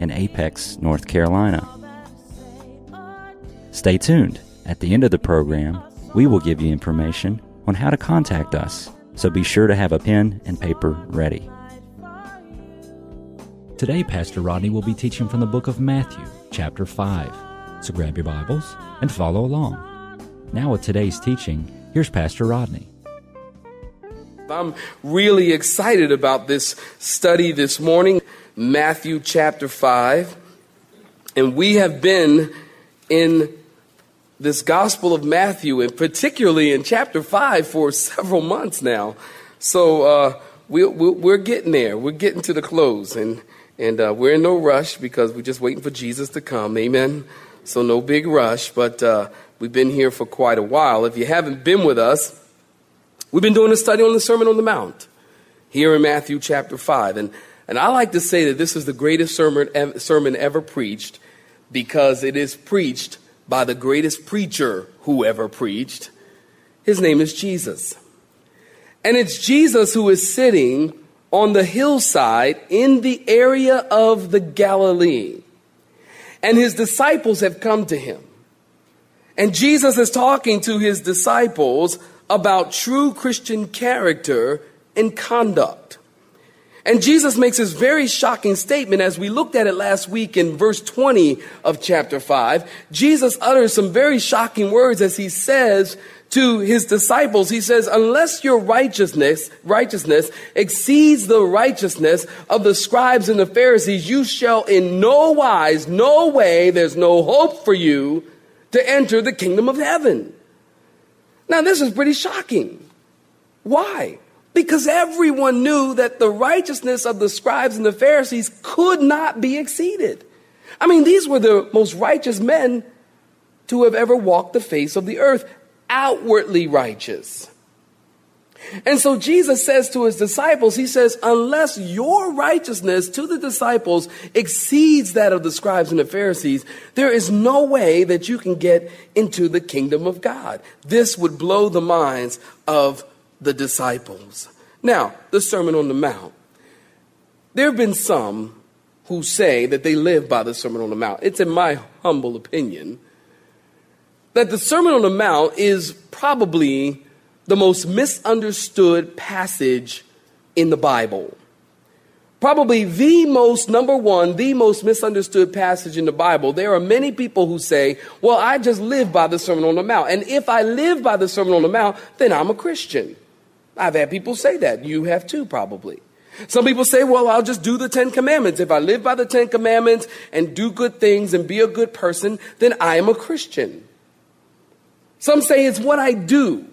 in Apex, North Carolina. Stay tuned. At the end of the program, we will give you information on how to contact us, so be sure to have a pen and paper ready. Today, Pastor Rodney will be teaching from the book of Matthew, chapter 5. So grab your Bibles and follow along. Now, with today's teaching, here's Pastor Rodney. I'm really excited about this study this morning, Matthew chapter 5. And we have been in this Gospel of Matthew, and particularly in chapter 5 for several months now. So uh, we, are getting there. We're getting to the close. And, and uh, we're in no rush because we're just waiting for Jesus to come. Amen. So no big rush, but uh, we've been here for quite a while. If you haven't been with us, We've been doing a study on the Sermon on the Mount here in Matthew chapter 5. And, and I like to say that this is the greatest sermon, sermon ever preached because it is preached by the greatest preacher who ever preached. His name is Jesus. And it's Jesus who is sitting on the hillside in the area of the Galilee. And his disciples have come to him. And Jesus is talking to his disciples about true Christian character and conduct. And Jesus makes this very shocking statement as we looked at it last week in verse 20 of chapter 5. Jesus utters some very shocking words as he says to his disciples, he says, unless your righteousness, righteousness exceeds the righteousness of the scribes and the Pharisees, you shall in no wise, no way, there's no hope for you to enter the kingdom of heaven. Now, this is pretty shocking. Why? Because everyone knew that the righteousness of the scribes and the Pharisees could not be exceeded. I mean, these were the most righteous men to have ever walked the face of the earth, outwardly righteous. And so Jesus says to his disciples, He says, unless your righteousness to the disciples exceeds that of the scribes and the Pharisees, there is no way that you can get into the kingdom of God. This would blow the minds of the disciples. Now, the Sermon on the Mount. There have been some who say that they live by the Sermon on the Mount. It's in my humble opinion that the Sermon on the Mount is probably the most misunderstood passage in the Bible. Probably the most, number one, the most misunderstood passage in the Bible. There are many people who say, well, I just live by the Sermon on the Mount. And if I live by the Sermon on the Mount, then I'm a Christian. I've had people say that. You have too, probably. Some people say, well, I'll just do the Ten Commandments. If I live by the Ten Commandments and do good things and be a good person, then I am a Christian. Some say it's what I do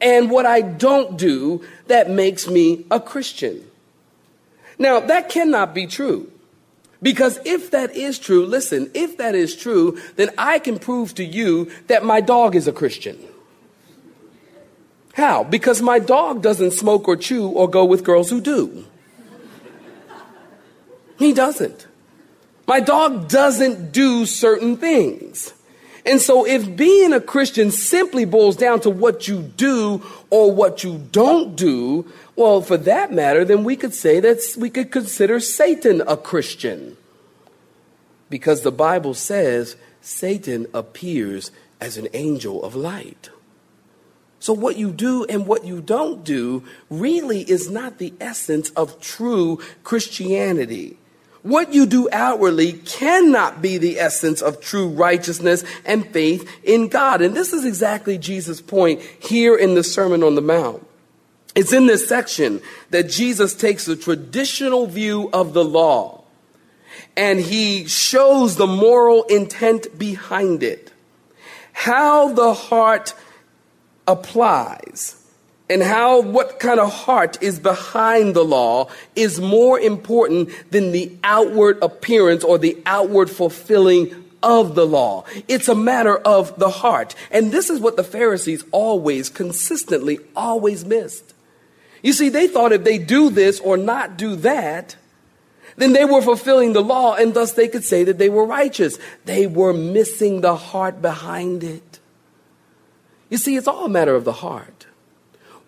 and what I don't do that makes me a Christian. Now, that cannot be true. Because if that is true, listen, if that is true, then I can prove to you that my dog is a Christian. How? Because my dog doesn't smoke or chew or go with girls who do. He doesn't. My dog doesn't do certain things. And so if being a Christian simply boils down to what you do or what you don't do, well, for that matter, then we could say that we could consider Satan a Christian. Because the Bible says Satan appears as an angel of light. So, what you do and what you don't do really is not the essence of true Christianity. What you do outwardly cannot be the essence of true righteousness and faith in God. And this is exactly Jesus' point here in the Sermon on the Mount. It's in this section that Jesus takes a traditional view of the law and he shows the moral intent behind it. How the heart applies and how what kind of heart is behind the law is more important than the outward appearance or the outward fulfilling of the law. It's a matter of the heart. And this is what the Pharisees always, consistently, always missed. You see, they thought if they do this or not do that, then they were fulfilling the law and thus they could say that they were righteous. They were missing the heart behind it. You see, it's all a matter of the heart.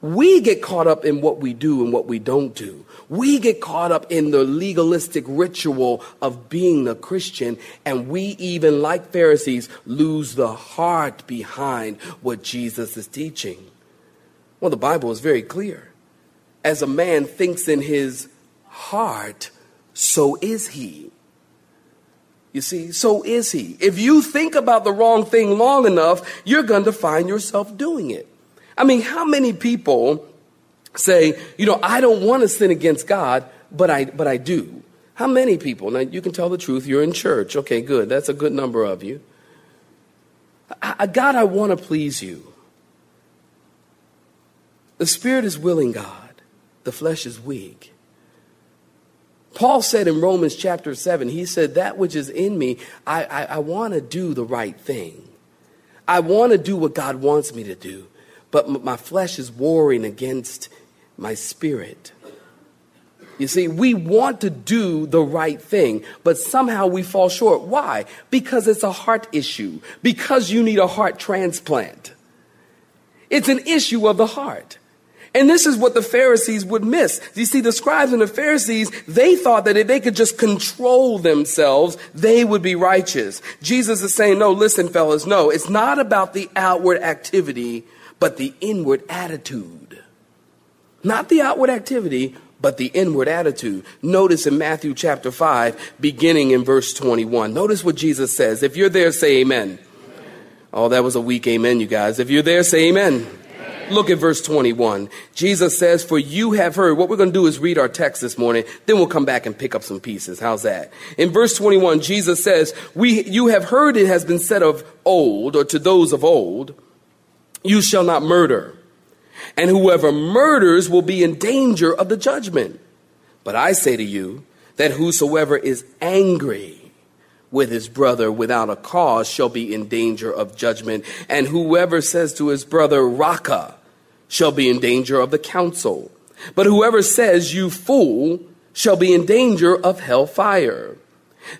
We get caught up in what we do and what we don't do. We get caught up in the legalistic ritual of being a Christian, and we even, like Pharisees, lose the heart behind what Jesus is teaching. Well, the Bible is very clear. As a man thinks in his heart, so is he. You see, so is he. If you think about the wrong thing long enough, you're going to find yourself doing it. I mean, how many people say, you know, I don't want to sin against God, but I, but I do? How many people? Now, you can tell the truth. You're in church. Okay, good. That's a good number of you. I, God, I want to please you. The spirit is willing, God. The flesh is weak. Paul said in Romans chapter 7, he said, That which is in me, I, I, I want to do the right thing. I want to do what God wants me to do, but my flesh is warring against my spirit. You see, we want to do the right thing, but somehow we fall short. Why? Because it's a heart issue, because you need a heart transplant. It's an issue of the heart. And this is what the Pharisees would miss. You see, the scribes and the Pharisees, they thought that if they could just control themselves, they would be righteous. Jesus is saying, no, listen, fellas, no, it's not about the outward activity, but the inward attitude. Not the outward activity, but the inward attitude. Notice in Matthew chapter 5, beginning in verse 21. Notice what Jesus says. If you're there, say amen. amen. Oh, that was a weak amen, you guys. If you're there, say amen. Look at verse 21. Jesus says, For you have heard. What we're going to do is read our text this morning, then we'll come back and pick up some pieces. How's that? In verse 21, Jesus says, we, You have heard it has been said of old, or to those of old, You shall not murder. And whoever murders will be in danger of the judgment. But I say to you that whosoever is angry, with his brother without a cause shall be in danger of judgment. And whoever says to his brother, Raca, shall be in danger of the council. But whoever says, You fool, shall be in danger of hellfire.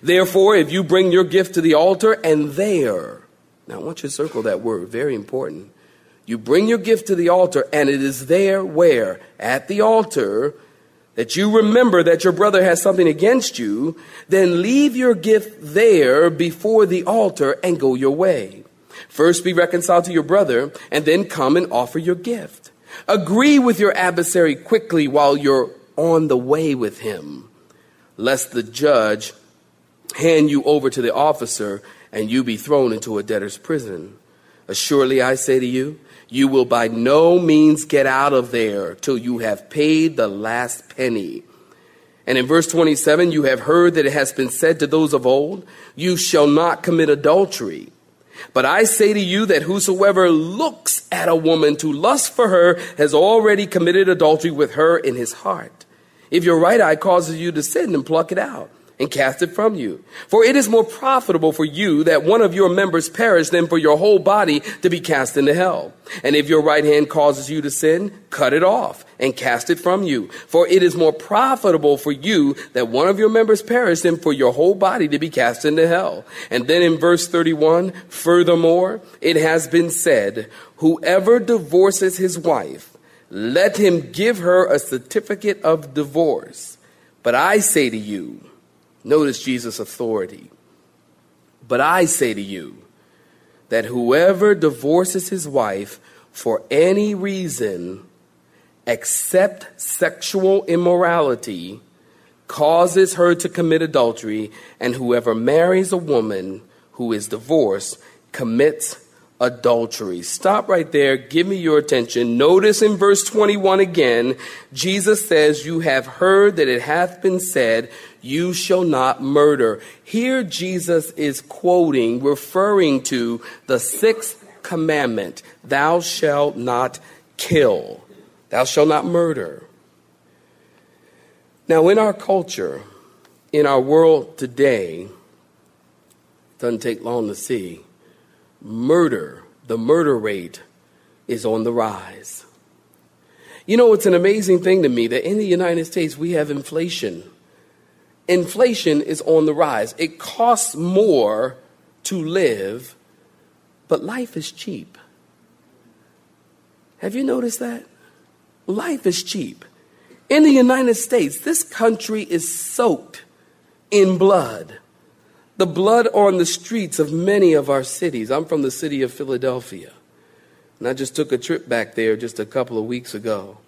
Therefore, if you bring your gift to the altar and there, now I want you to circle that word, very important. You bring your gift to the altar and it is there where? At the altar that you remember that your brother has something against you, then leave your gift there before the altar and go your way. First be reconciled to your brother and then come and offer your gift. Agree with your adversary quickly while you're on the way with him, lest the judge hand you over to the officer and you be thrown into a debtor's prison. Assuredly, I say to you, you will by no means get out of there till you have paid the last penny. And in verse 27, you have heard that it has been said to those of old, You shall not commit adultery. But I say to you that whosoever looks at a woman to lust for her has already committed adultery with her in his heart. If your right eye causes you to sin, then pluck it out and cast it from you. For it is more profitable for you that one of your members perish than for your whole body to be cast into hell. And if your right hand causes you to sin, cut it off and cast it from you. For it is more profitable for you that one of your members perish than for your whole body to be cast into hell. And then in verse 31, furthermore, it has been said, whoever divorces his wife, let him give her a certificate of divorce. But I say to you, Notice Jesus' authority. But I say to you that whoever divorces his wife for any reason except sexual immorality causes her to commit adultery, and whoever marries a woman who is divorced commits adultery. Stop right there. Give me your attention. Notice in verse 21 again, Jesus says, You have heard that it hath been said, You shall not murder. Here, Jesus is quoting, referring to the sixth commandment, Thou shalt not kill. Thou shalt not murder. Now, in our culture, in our world today, doesn't take long to see, murder, the murder rate is on the rise. You know, it's an amazing thing to me that in the United States we have inflation. Inflation is on the rise. It costs more to live, but life is cheap. Have you noticed that? Life is cheap. In the United States, this country is soaked in blood. The blood on the streets of many of our cities. I'm from the city of Philadelphia. And I just took a trip back there just a couple of weeks ago.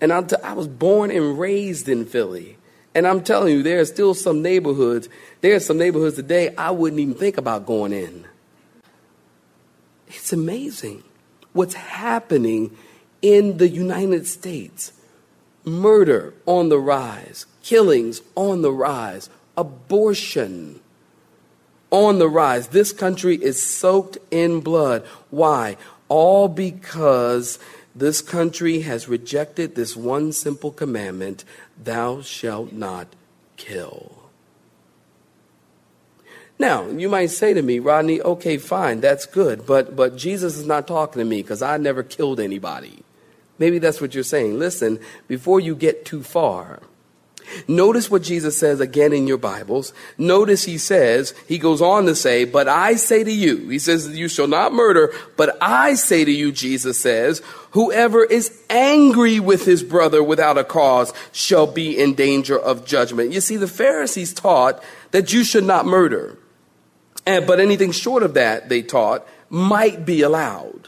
And I, was born and raised in Philly. And I'm telling you, there are still some neighborhoods, there are some neighborhoods today I wouldn't even think about going in. It's amazing what's happening in the United States. Murder on the rise, killings on the rise, abortion on the rise. This country is soaked in blood. Why? All because this country has rejected this one simple commandment thou shalt not kill. Now, you might say to me, Rodney, okay, fine, that's good, but, but Jesus is not talking to me because I never killed anybody. Maybe that's what you're saying. Listen, before you get too far, Notice what Jesus says again in your Bibles. Notice he says, he goes on to say, but I say to you, he says, you shall not murder, but I say to you, Jesus says, whoever is angry with his brother without a cause shall be in danger of judgment. You see, the Pharisees taught that you should not murder. And, but anything short of that, they taught, might be allowed.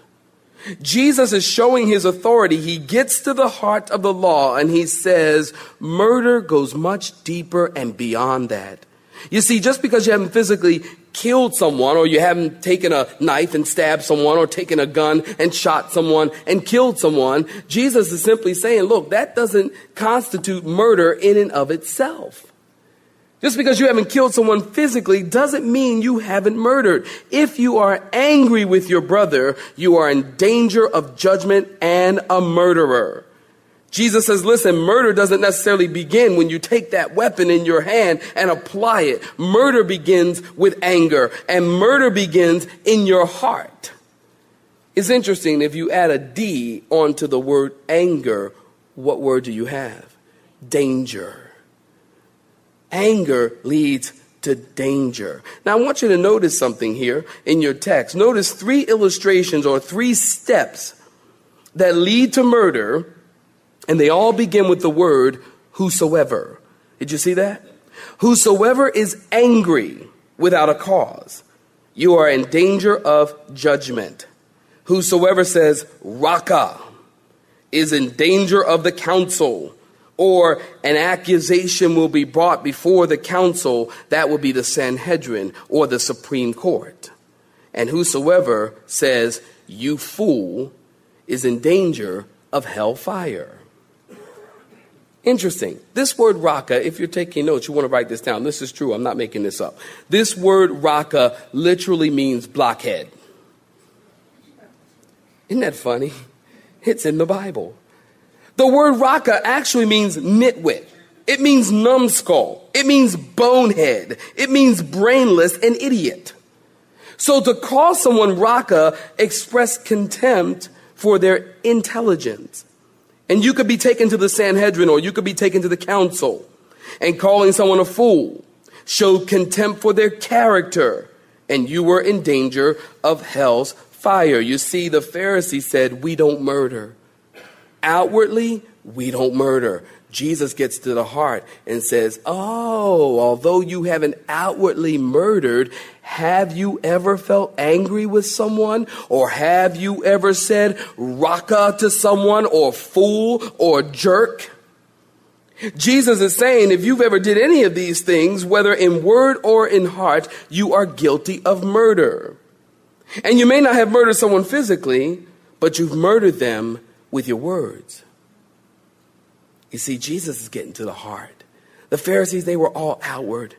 Jesus is showing his authority. He gets to the heart of the law and he says, murder goes much deeper and beyond that. You see, just because you haven't physically killed someone or you haven't taken a knife and stabbed someone or taken a gun and shot someone and killed someone, Jesus is simply saying, look, that doesn't constitute murder in and of itself. Just because you haven't killed someone physically doesn't mean you haven't murdered. If you are angry with your brother, you are in danger of judgment and a murderer. Jesus says, listen, murder doesn't necessarily begin when you take that weapon in your hand and apply it. Murder begins with anger and murder begins in your heart. It's interesting if you add a D onto the word anger, what word do you have? Danger. Anger leads to danger. Now, I want you to notice something here in your text. Notice three illustrations or three steps that lead to murder, and they all begin with the word whosoever. Did you see that? Whosoever is angry without a cause, you are in danger of judgment. Whosoever says Raca is in danger of the council or an accusation will be brought before the council, that will be the Sanhedrin or the Supreme Court. And whosoever says, you fool, is in danger of hellfire. Interesting. This word Raca, if you're taking notes, you want to write this down. This is true. I'm not making this up. This word Raca literally means blockhead. Isn't that funny? It's in the Bible. The word Raca actually means nitwit. It means numbskull. It means bonehead. It means brainless and idiot. So to call someone Raca express contempt for their intelligence. And you could be taken to the Sanhedrin or you could be taken to the council and calling someone a fool showed contempt for their character and you were in danger of hell's fire. You see, the Pharisee said, we don't murder. Outwardly, we don't murder. Jesus gets to the heart and says, Oh, although you haven't outwardly murdered, have you ever felt angry with someone? Or have you ever said Raca to someone or fool or jerk? Jesus is saying if you've ever did any of these things, whether in word or in heart, you are guilty of murder. And you may not have murdered someone physically, but you've murdered them with your words. You see, Jesus is getting to the heart. The Pharisees, they were all outward.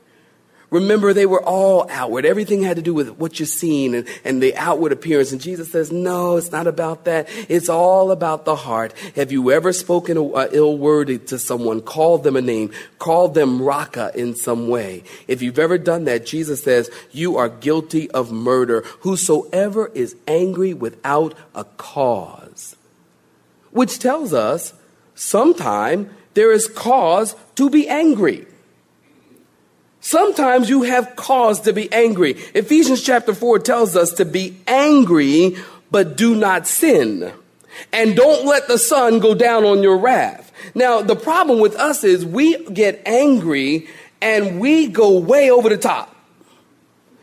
Remember, they were all outward. Everything had to do with what you're seeing and, and the outward appearance. And Jesus says, no, it's not about that. It's all about the heart. Have you ever spoken a, ill word to someone, called them a name, called them Raca in some way? If you've ever done that, Jesus says, you are guilty of murder. Whosoever is angry without a cause. Which tells us sometime there is cause to be angry. Sometimes you have cause to be angry. Ephesians chapter 4 tells us to be angry, but do not sin. And don't let the sun go down on your wrath. Now, the problem with us is we get angry and we go way over the top.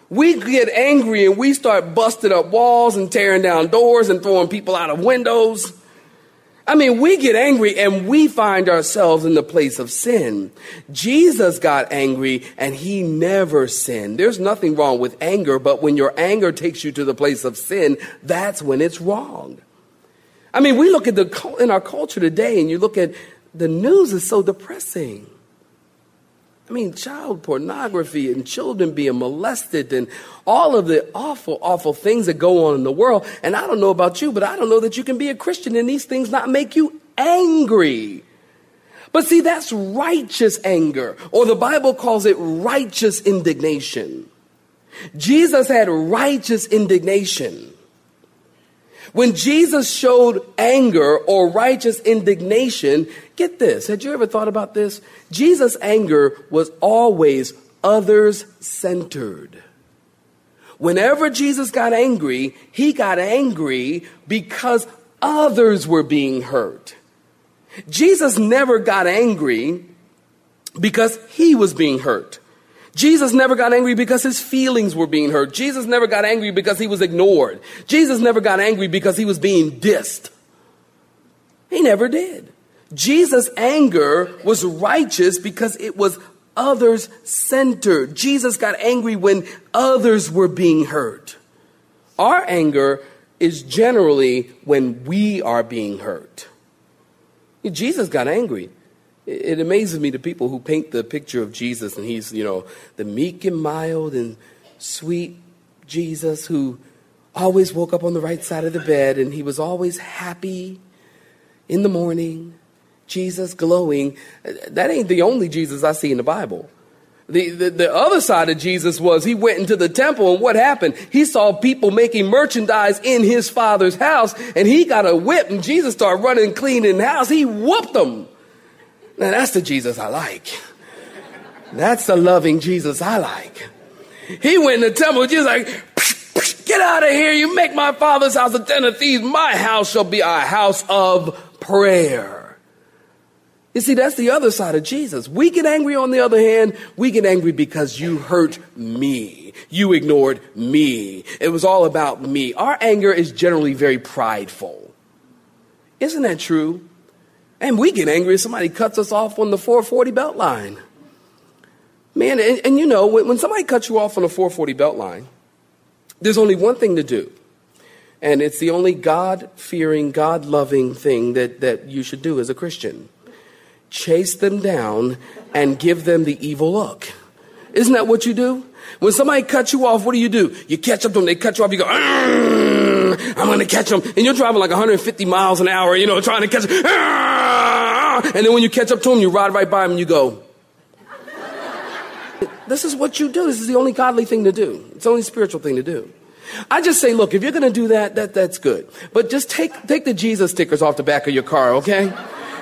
We get angry and we start busting up walls and tearing down doors and throwing people out of windows. I mean, we get angry and we find ourselves in the place of sin. Jesus got angry and he never sinned. There's nothing wrong with anger, but when your anger takes you to the place of sin, that's when it's wrong. I mean, we look at the, in our culture today and you look at the news is so depressing. I mean, child pornography and children being molested and all of the awful, awful things that go on in the world. And I don't know about you, but I don't know that you can be a Christian and these things not make you angry. But see, that's righteous anger, or the Bible calls it righteous indignation. Jesus had righteous indignation. When Jesus showed anger or righteous indignation, get this. Had you ever thought about this? Jesus' anger was always others centered. Whenever Jesus got angry, he got angry because others were being hurt. Jesus never got angry because he was being hurt. Jesus never got angry because his feelings were being hurt. Jesus never got angry because he was ignored. Jesus never got angry because he was being dissed. He never did. Jesus' anger was righteous because it was others centered. Jesus got angry when others were being hurt. Our anger is generally when we are being hurt. Jesus got angry it amazes me the people who paint the picture of Jesus and he's, you know, the meek and mild and sweet Jesus who always woke up on the right side of the bed and he was always happy in the morning. Jesus glowing. That ain't the only Jesus I see in the Bible. The, the, the, other side of Jesus was he went into the temple and what happened? He saw people making merchandise in his father's house and he got a whip and Jesus started running clean in the house. He whooped them. Now that's the Jesus I like. That's the loving Jesus I like. He went in the temple, just like, get out of here. You make my father's house a den of thieves. My house shall be a house of prayer. You see, that's the other side of Jesus. We get angry on the other hand. We get angry because you hurt me. You ignored me. It was all about me. Our anger is generally very prideful. Isn't that true? And we get angry if somebody cuts us off on the 440 belt line. Man, and, and you know, when, when somebody cuts you off on the 440 belt line, there's only one thing to do. And it's the only God fearing, God loving thing that, that you should do as a Christian chase them down and give them the evil look. Isn't that what you do? When somebody cuts you off, what do you do? You catch up to them, they cut you off, you go, I'm gonna catch them. And you're driving like 150 miles an hour, you know, trying to catch them. Ah! And then when you catch up to them, you ride right by them and you go, This is what you do. This is the only godly thing to do. It's the only spiritual thing to do. I just say, look, if you're gonna do that, that that's good. But just take, take the Jesus stickers off the back of your car, okay?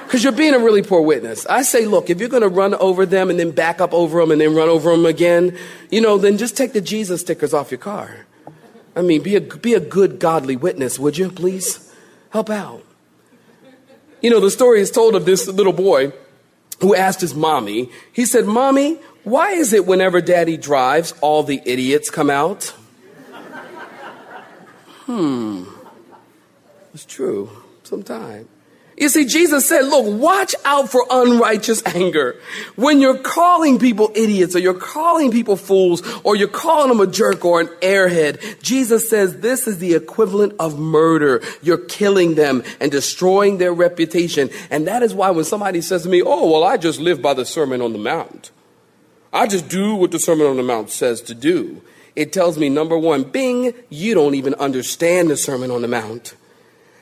Because you're being a really poor witness. I say, look, if you're going to run over them and then back up over them and then run over them again, you know, then just take the Jesus stickers off your car. I mean, be a, be a good, godly witness, would you, please? Help out. You know, the story is told of this little boy who asked his mommy, he said, Mommy, why is it whenever daddy drives, all the idiots come out? hmm. It's true, sometimes. You see, Jesus said, look, watch out for unrighteous anger. When you're calling people idiots or you're calling people fools or you're calling them a jerk or an airhead, Jesus says this is the equivalent of murder. You're killing them and destroying their reputation. And that is why when somebody says to me, oh, well, I just live by the Sermon on the Mount. I just do what the Sermon on the Mount says to do. It tells me, number one, bing, you don't even understand the Sermon on the Mount.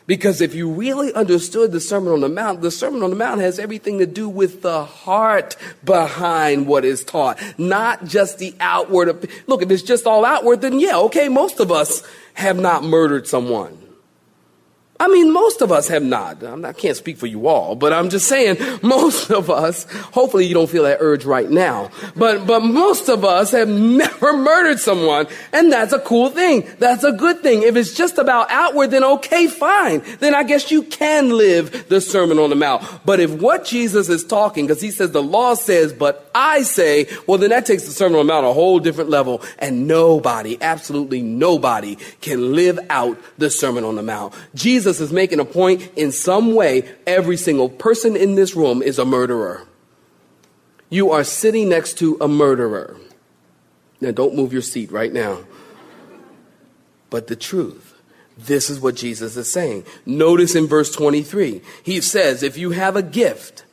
Because if you really understood the Sermon on the Mount, the Sermon on the Mount has everything to do with the heart behind what is taught, not just the outward. Look, if it's just all outward, then yeah, okay, most of us have not murdered someone. I mean, most of us have not. I'm not, I can't speak for you all, but I'm just saying most of us, hopefully you don't feel that urge right now, but, but most of us have never murdered someone. And that's a cool thing. That's a good thing. If it's just about outward, then okay, fine. Then I guess you can live the Sermon on the Mount. But if what Jesus is talking, because he says the law says, but I say, well, then that takes the Sermon on the Mount a whole different level. And nobody, absolutely nobody can live out the Sermon on the Mount. Jesus Jesus is making a point in some way, every single person in this room is a murderer. You are sitting next to a murderer. Now, don't move your seat right now. But the truth, this is what Jesus is saying. Notice in verse 23, he says, if you have a gift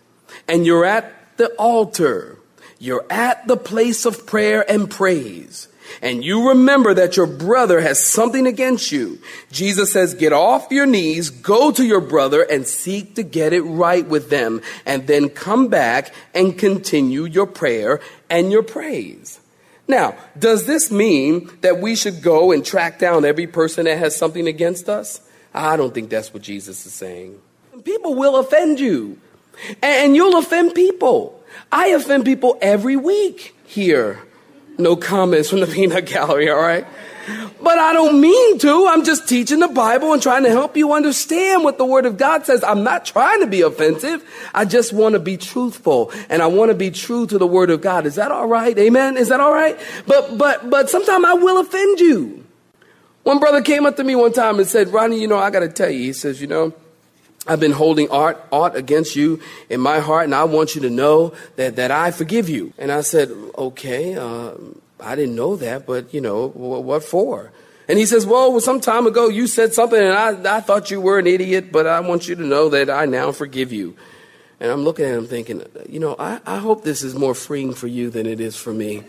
and you're at the altar, you're at the place of prayer and praise, and you remember that your brother has something against you, Jesus says, get off your knees, go to your brother and seek to get it right with them, and then come back and continue your prayer and your praise. Now, does this mean that we should go and track down every person that has something against us? I don't think that's what Jesus is saying. People will offend you, and you'll offend people. I offend people every week here. No comments from the peanut gallery, all right? But I don't mean to. I'm just teaching the Bible and trying to help you understand what the Word of God says. I'm not trying to be offensive. I just want to be truthful and I want to be true to the Word of God. Is that all right? Amen? Is that all right? But, but, but sometimes I will offend you. One brother came up to me one time and said, Ronnie, you know, I got to tell you, he says, you know, I've been holding art, art against you in my heart, and I want you to know that, that I forgive you. And I said, okay, uh, I didn't know that, but you know, what for? And he says, well, some time ago you said something and I, I thought you were an idiot, but I want you to know that I now forgive you. And I'm looking at him thinking, you know, I, I hope this is more freeing for you than it is for me.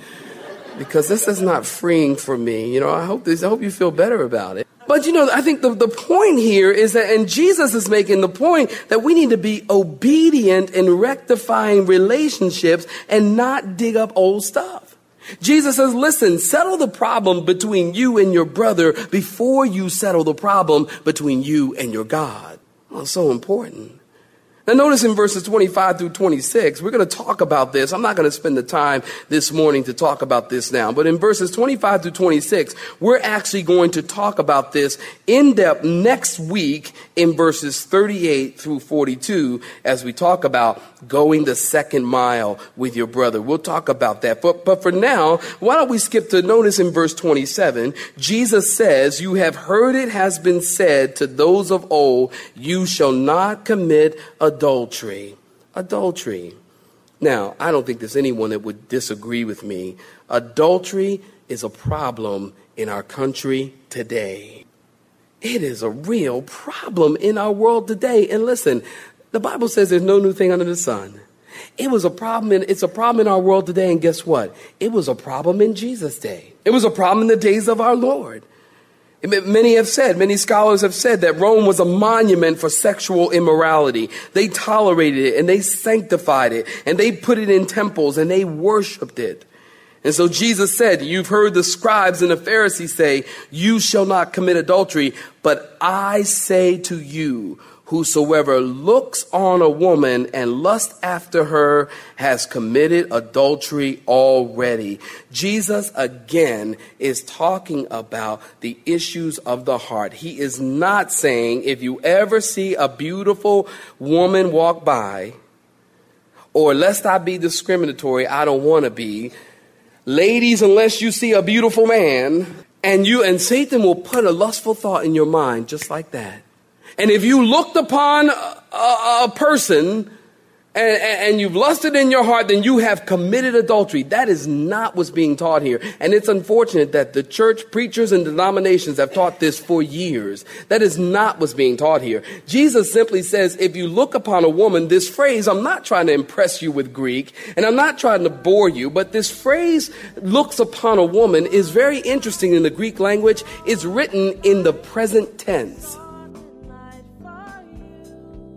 Because this is not freeing for me. You know, I hope this, I hope you feel better about it. But you know, I think the, the point here is that, and Jesus is making the point that we need to be obedient in rectifying relationships and not dig up old stuff. Jesus says, listen, settle the problem between you and your brother before you settle the problem between you and your God. Well, so important. Now, notice in verses 25 through 26, we're going to talk about this. I'm not going to spend the time this morning to talk about this now, but in verses 25 through 26, we're actually going to talk about this in depth next week in verses 38 through 42 as we talk about going the second mile with your brother. We'll talk about that. But, but for now, why don't we skip to notice in verse 27, Jesus says, You have heard it has been said to those of old, you shall not commit adultery. Adultery. Adultery. Now, I don't think there's anyone that would disagree with me. Adultery is a problem in our country today. It is a real problem in our world today. And listen, the Bible says there's no new thing under the sun. It was a problem in, it's a problem in our world today. And guess what? It was a problem in Jesus' day. It was a problem in the days of our Lord. Many have said, many scholars have said that Rome was a monument for sexual immorality. They tolerated it and they sanctified it and they put it in temples and they worshiped it. And so Jesus said, You've heard the scribes and the Pharisees say, You shall not commit adultery, but I say to you, Whosoever looks on a woman and lusts after her has committed adultery already. Jesus again is talking about the issues of the heart. He is not saying if you ever see a beautiful woman walk by, or lest I be discriminatory, I don't want to be. Ladies, unless you see a beautiful man, and you and Satan will put a lustful thought in your mind just like that. And if you looked upon a, a, person and, and, you've lusted in your heart, then you have committed adultery. That is not what's being taught here. And it's unfortunate that the church preachers and denominations have taught this for years. That is not what's being taught here. Jesus simply says, if you look upon a woman, this phrase, I'm not trying to impress you with Greek, and I'm not trying to bore you, but this phrase, looks upon a woman, is very interesting in the Greek language. It's written in the present tense.